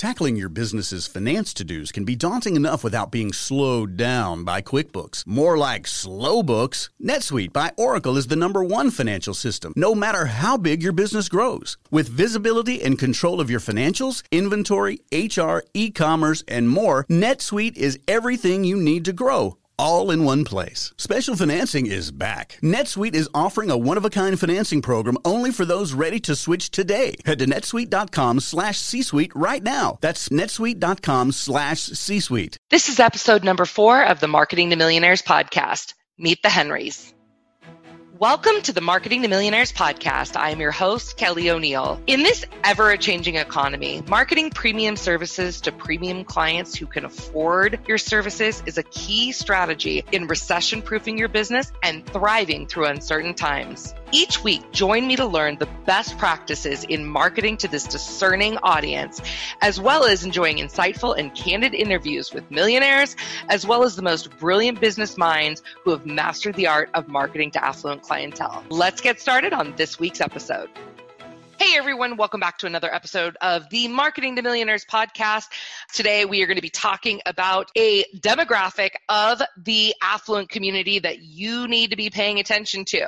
Tackling your business's finance to dos can be daunting enough without being slowed down by QuickBooks. More like slow books. NetSuite by Oracle is the number one financial system, no matter how big your business grows. With visibility and control of your financials, inventory, HR, e commerce, and more, NetSuite is everything you need to grow all in one place. Special financing is back. NetSuite is offering a one-of-a-kind financing program only for those ready to switch today. Head to netsuite.com slash C-Suite right now. That's netsuite.com slash C-Suite. This is episode number four of the Marketing to Millionaires podcast. Meet the Henrys. Welcome to the Marketing to Millionaires podcast. I am your host, Kelly O'Neill. In this ever changing economy, marketing premium services to premium clients who can afford your services is a key strategy in recession proofing your business and thriving through uncertain times. Each week, join me to learn the best practices in marketing to this discerning audience, as well as enjoying insightful and candid interviews with millionaires, as well as the most brilliant business minds who have mastered the art of marketing to affluent clientele. Let's get started on this week's episode. Hey everyone, welcome back to another episode of the Marketing to Millionaires podcast. Today we are going to be talking about a demographic of the affluent community that you need to be paying attention to.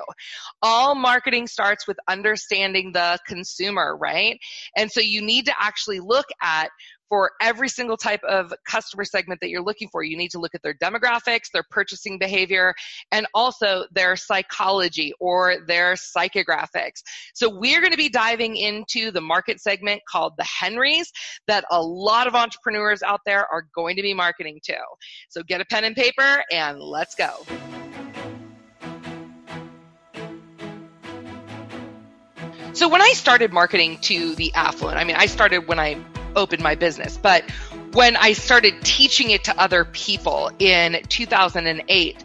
All marketing starts with understanding the consumer, right? And so you need to actually look at for every single type of customer segment that you're looking for. You need to look at their demographics, their purchasing behavior, and also their psychology or their psychographics. So we're going to be diving into the market segment called the Henrys that a lot of entrepreneurs out there are going to be marketing to. So get a pen and paper and let's go. So when I started marketing to the affluent, I mean, I started when I opened my business. But when I started teaching it to other people in 2008,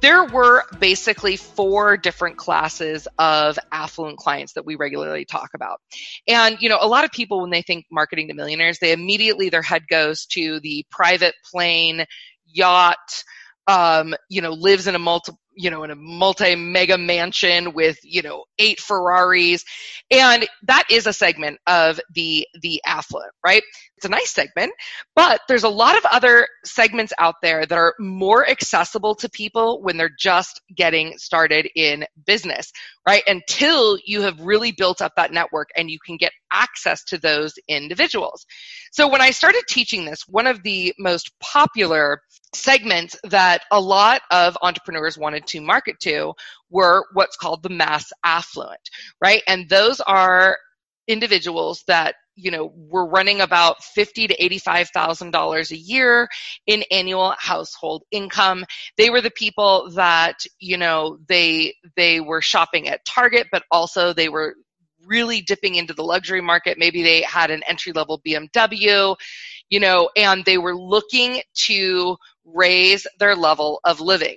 there were basically four different classes of affluent clients that we regularly talk about. And, you know, a lot of people, when they think marketing to millionaires, they immediately, their head goes to the private plane, yacht, um, you know, lives in a multi, you know, in a multi mega mansion with, you know, eight Ferraris. And that is a segment of the, the affluent, right? It's a nice segment, but there's a lot of other segments out there that are more accessible to people when they're just getting started in business, right? Until you have really built up that network and you can get access to those individuals. So when I started teaching this, one of the most popular segments that a lot of entrepreneurs wanted to market to were what's called the mass affluent, right? And those are individuals that you know we're running about fifty to eighty-five thousand dollars a year in annual household income. They were the people that you know they they were shopping at Target, but also they were really dipping into the luxury market. Maybe they had an entry level BMW, you know, and they were looking to raise their level of living.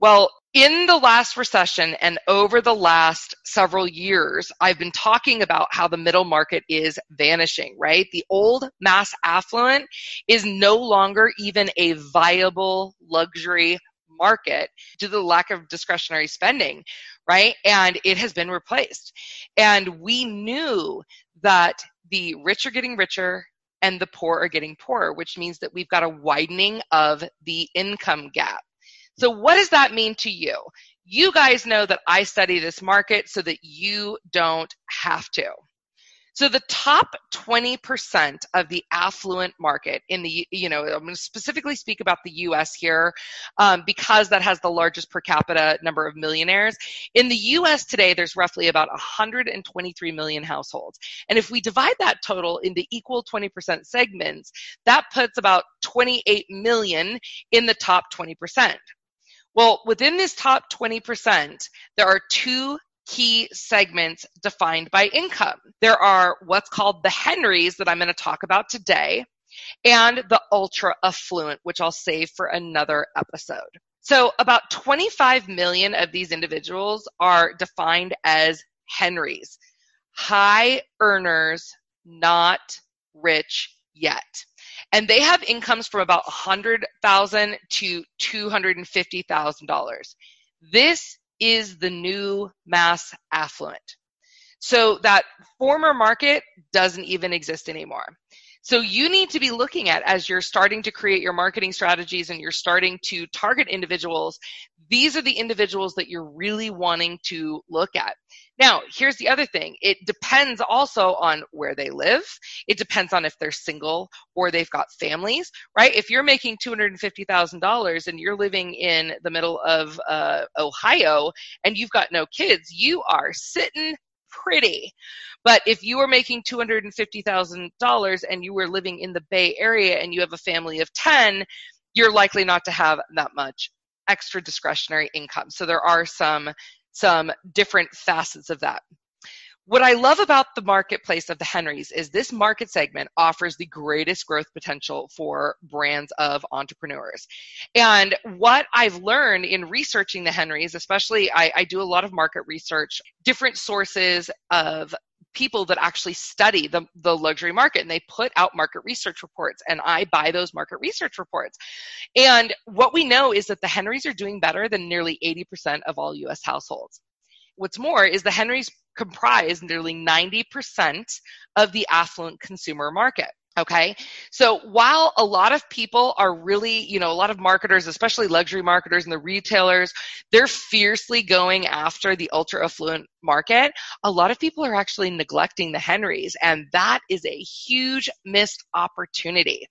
Well, in the last recession and over the last several years, I've been talking about how the middle market is vanishing, right? The old mass affluent is no longer even a viable luxury market due to the lack of discretionary spending, right? And it has been replaced. And we knew that the rich are getting richer and the poor are getting poorer, which means that we've got a widening of the income gap. So, what does that mean to you? You guys know that I study this market so that you don't have to. So the top 20% of the affluent market in the, you know, I'm going to specifically speak about the US here um, because that has the largest per capita number of millionaires. In the US today, there's roughly about 123 million households. And if we divide that total into equal 20% segments, that puts about 28 million in the top 20%. Well, within this top 20%, there are two key segments defined by income. There are what's called the Henrys that I'm going to talk about today, and the ultra affluent, which I'll save for another episode. So, about 25 million of these individuals are defined as Henrys, high earners, not rich yet and they have incomes from about 100,000 to $250,000. This is the new mass affluent. So that former market doesn't even exist anymore. So you need to be looking at as you're starting to create your marketing strategies and you're starting to target individuals, these are the individuals that you're really wanting to look at. Now, here's the other thing. It depends also on where they live. It depends on if they're single or they've got families, right? If you're making $250,000 and you're living in the middle of uh, Ohio and you've got no kids, you are sitting pretty. But if you are making $250,000 and you were living in the Bay Area and you have a family of 10, you're likely not to have that much extra discretionary income. So there are some some different facets of that. What I love about the marketplace of the Henrys is this market segment offers the greatest growth potential for brands of entrepreneurs. And what I've learned in researching the Henrys, especially I, I do a lot of market research, different sources of people that actually study the, the luxury market and they put out market research reports and I buy those market research reports. And what we know is that the Henrys are doing better than nearly 80% of all US households. What's more is the Henrys comprise nearly 90% of the affluent consumer market. Okay. So while a lot of people are really, you know, a lot of marketers, especially luxury marketers and the retailers, they're fiercely going after the ultra affluent market, a lot of people are actually neglecting the Henrys. And that is a huge missed opportunity.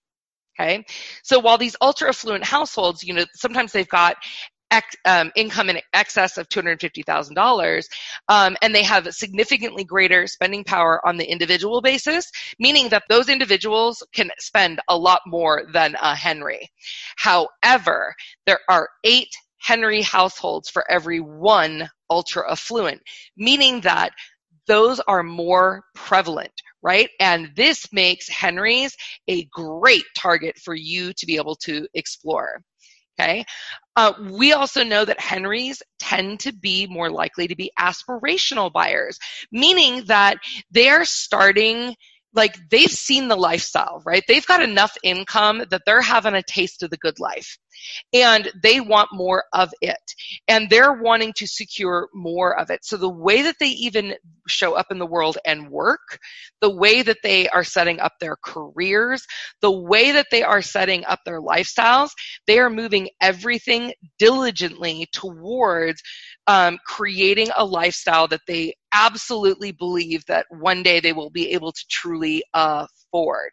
Okay. So while these ultra affluent households, you know, sometimes they've got ex, um, income in excess of $250,000, um, and they have significantly greater spending power on the individual basis, meaning that those individuals can spend a lot more than a Henry. However, there are eight Henry households for every one ultra affluent, meaning that those are more prevalent, right? And this makes Henry's a great target for you to be able to explore. Okay. Uh, we also know that Henrys tend to be more likely to be aspirational buyers, meaning that they're starting like they've seen the lifestyle, right? They've got enough income that they're having a taste of the good life and they want more of it and they're wanting to secure more of it. So the way that they even show up in the world and work, the way that they are setting up their careers, the way that they are setting up their lifestyles, they are moving everything diligently towards um, creating a lifestyle that they absolutely believe that one day they will be able to truly uh, afford.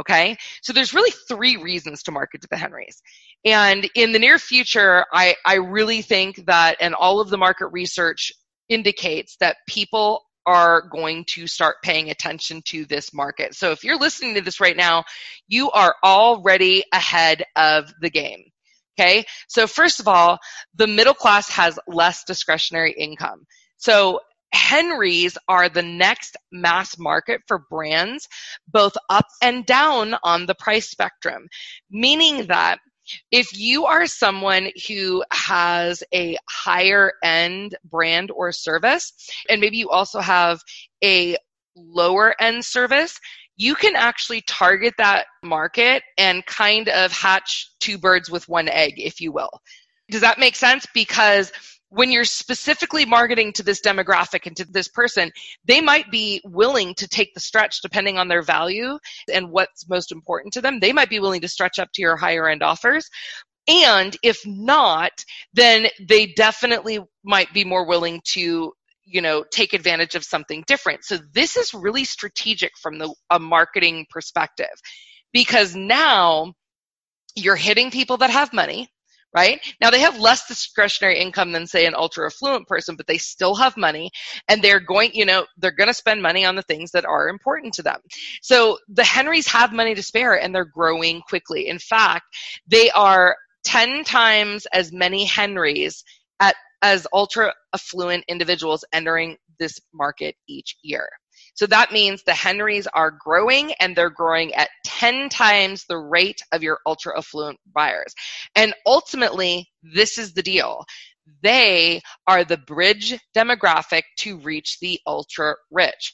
Okay, so there's really three reasons to market to the Henrys. And in the near future, I, I really think that, and all of the market research indicates that people are going to start paying attention to this market. So if you're listening to this right now, you are already ahead of the game. Okay. So first of all, the middle class has less discretionary income. So Henrys are the next mass market for brands, both up and down on the price spectrum, meaning that if you are someone who has a higher end brand or service, and maybe you also have a lower end service, you can actually target that market and kind of hatch two birds with one egg, if you will. Does that make sense? Because when you're specifically marketing to this demographic and to this person, they might be willing to take the stretch depending on their value and what's most important to them. They might be willing to stretch up to your higher end offers. And if not, then they definitely might be more willing to you know take advantage of something different so this is really strategic from the a marketing perspective because now you're hitting people that have money right? Now they have less discretionary income than say an ultra affluent person but they still have money and they're going you know they're going to spend money on the things that are important to them. So the henrys have money to spare and they're growing quickly. In fact they are 10 times as many henrys at as ultra affluent individuals entering this market each year. So that means the Henrys are growing and they're growing at 10 times the rate of your ultra affluent buyers. And ultimately, this is the deal. They are the bridge demographic to reach the ultra rich.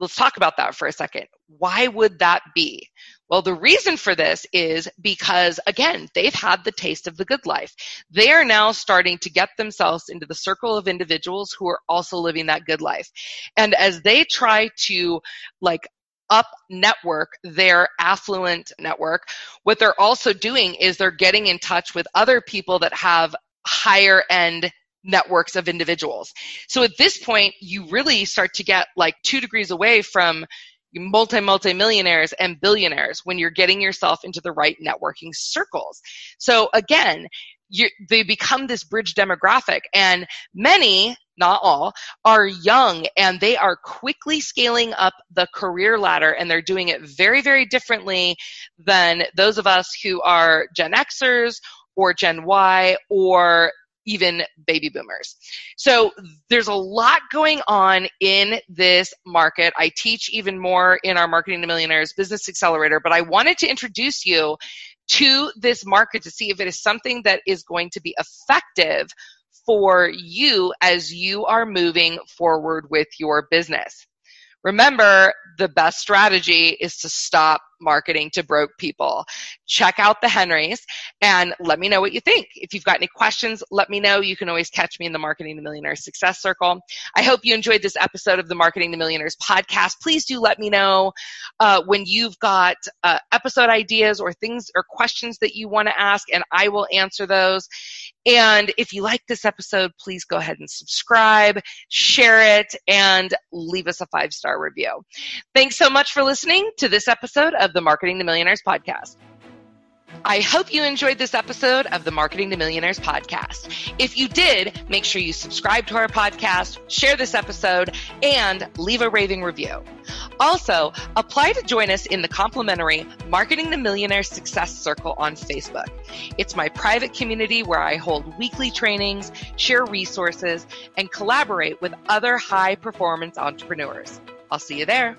Let's talk about that for a second. Why would that be? Well, the reason for this is because, again, they've had the taste of the good life. They are now starting to get themselves into the circle of individuals who are also living that good life. And as they try to, like, up network their affluent network, what they're also doing is they're getting in touch with other people that have higher end networks of individuals. So at this point, you really start to get like two degrees away from multi multi millionaires and billionaires when you're getting yourself into the right networking circles. So again, you, they become this bridge demographic and many not all are young and they are quickly scaling up the career ladder and they're doing it very very differently than those of us who are gen xers or gen y or even baby boomers. So there's a lot going on in this market. I teach even more in our Marketing to Millionaires Business Accelerator, but I wanted to introduce you to this market to see if it is something that is going to be effective for you as you are moving forward with your business. Remember, the best strategy is to stop marketing to broke people. Check out the Henrys and let me know what you think. If you've got any questions, let me know. You can always catch me in the Marketing to Millionaires Success Circle. I hope you enjoyed this episode of the Marketing to Millionaires podcast. Please do let me know uh, when you've got uh, episode ideas or things or questions that you want to ask, and I will answer those. And if you like this episode, please go ahead and subscribe, share it, and leave us a five star review. Thanks so much for listening to this episode of the Marketing to Millionaires podcast. I hope you enjoyed this episode of the Marketing to Millionaires podcast. If you did, make sure you subscribe to our podcast, share this episode, and leave a raving review. Also, apply to join us in the complimentary Marketing to Millionaires Success Circle on Facebook. It's my private community where I hold weekly trainings, share resources, and collaborate with other high performance entrepreneurs. I'll see you there.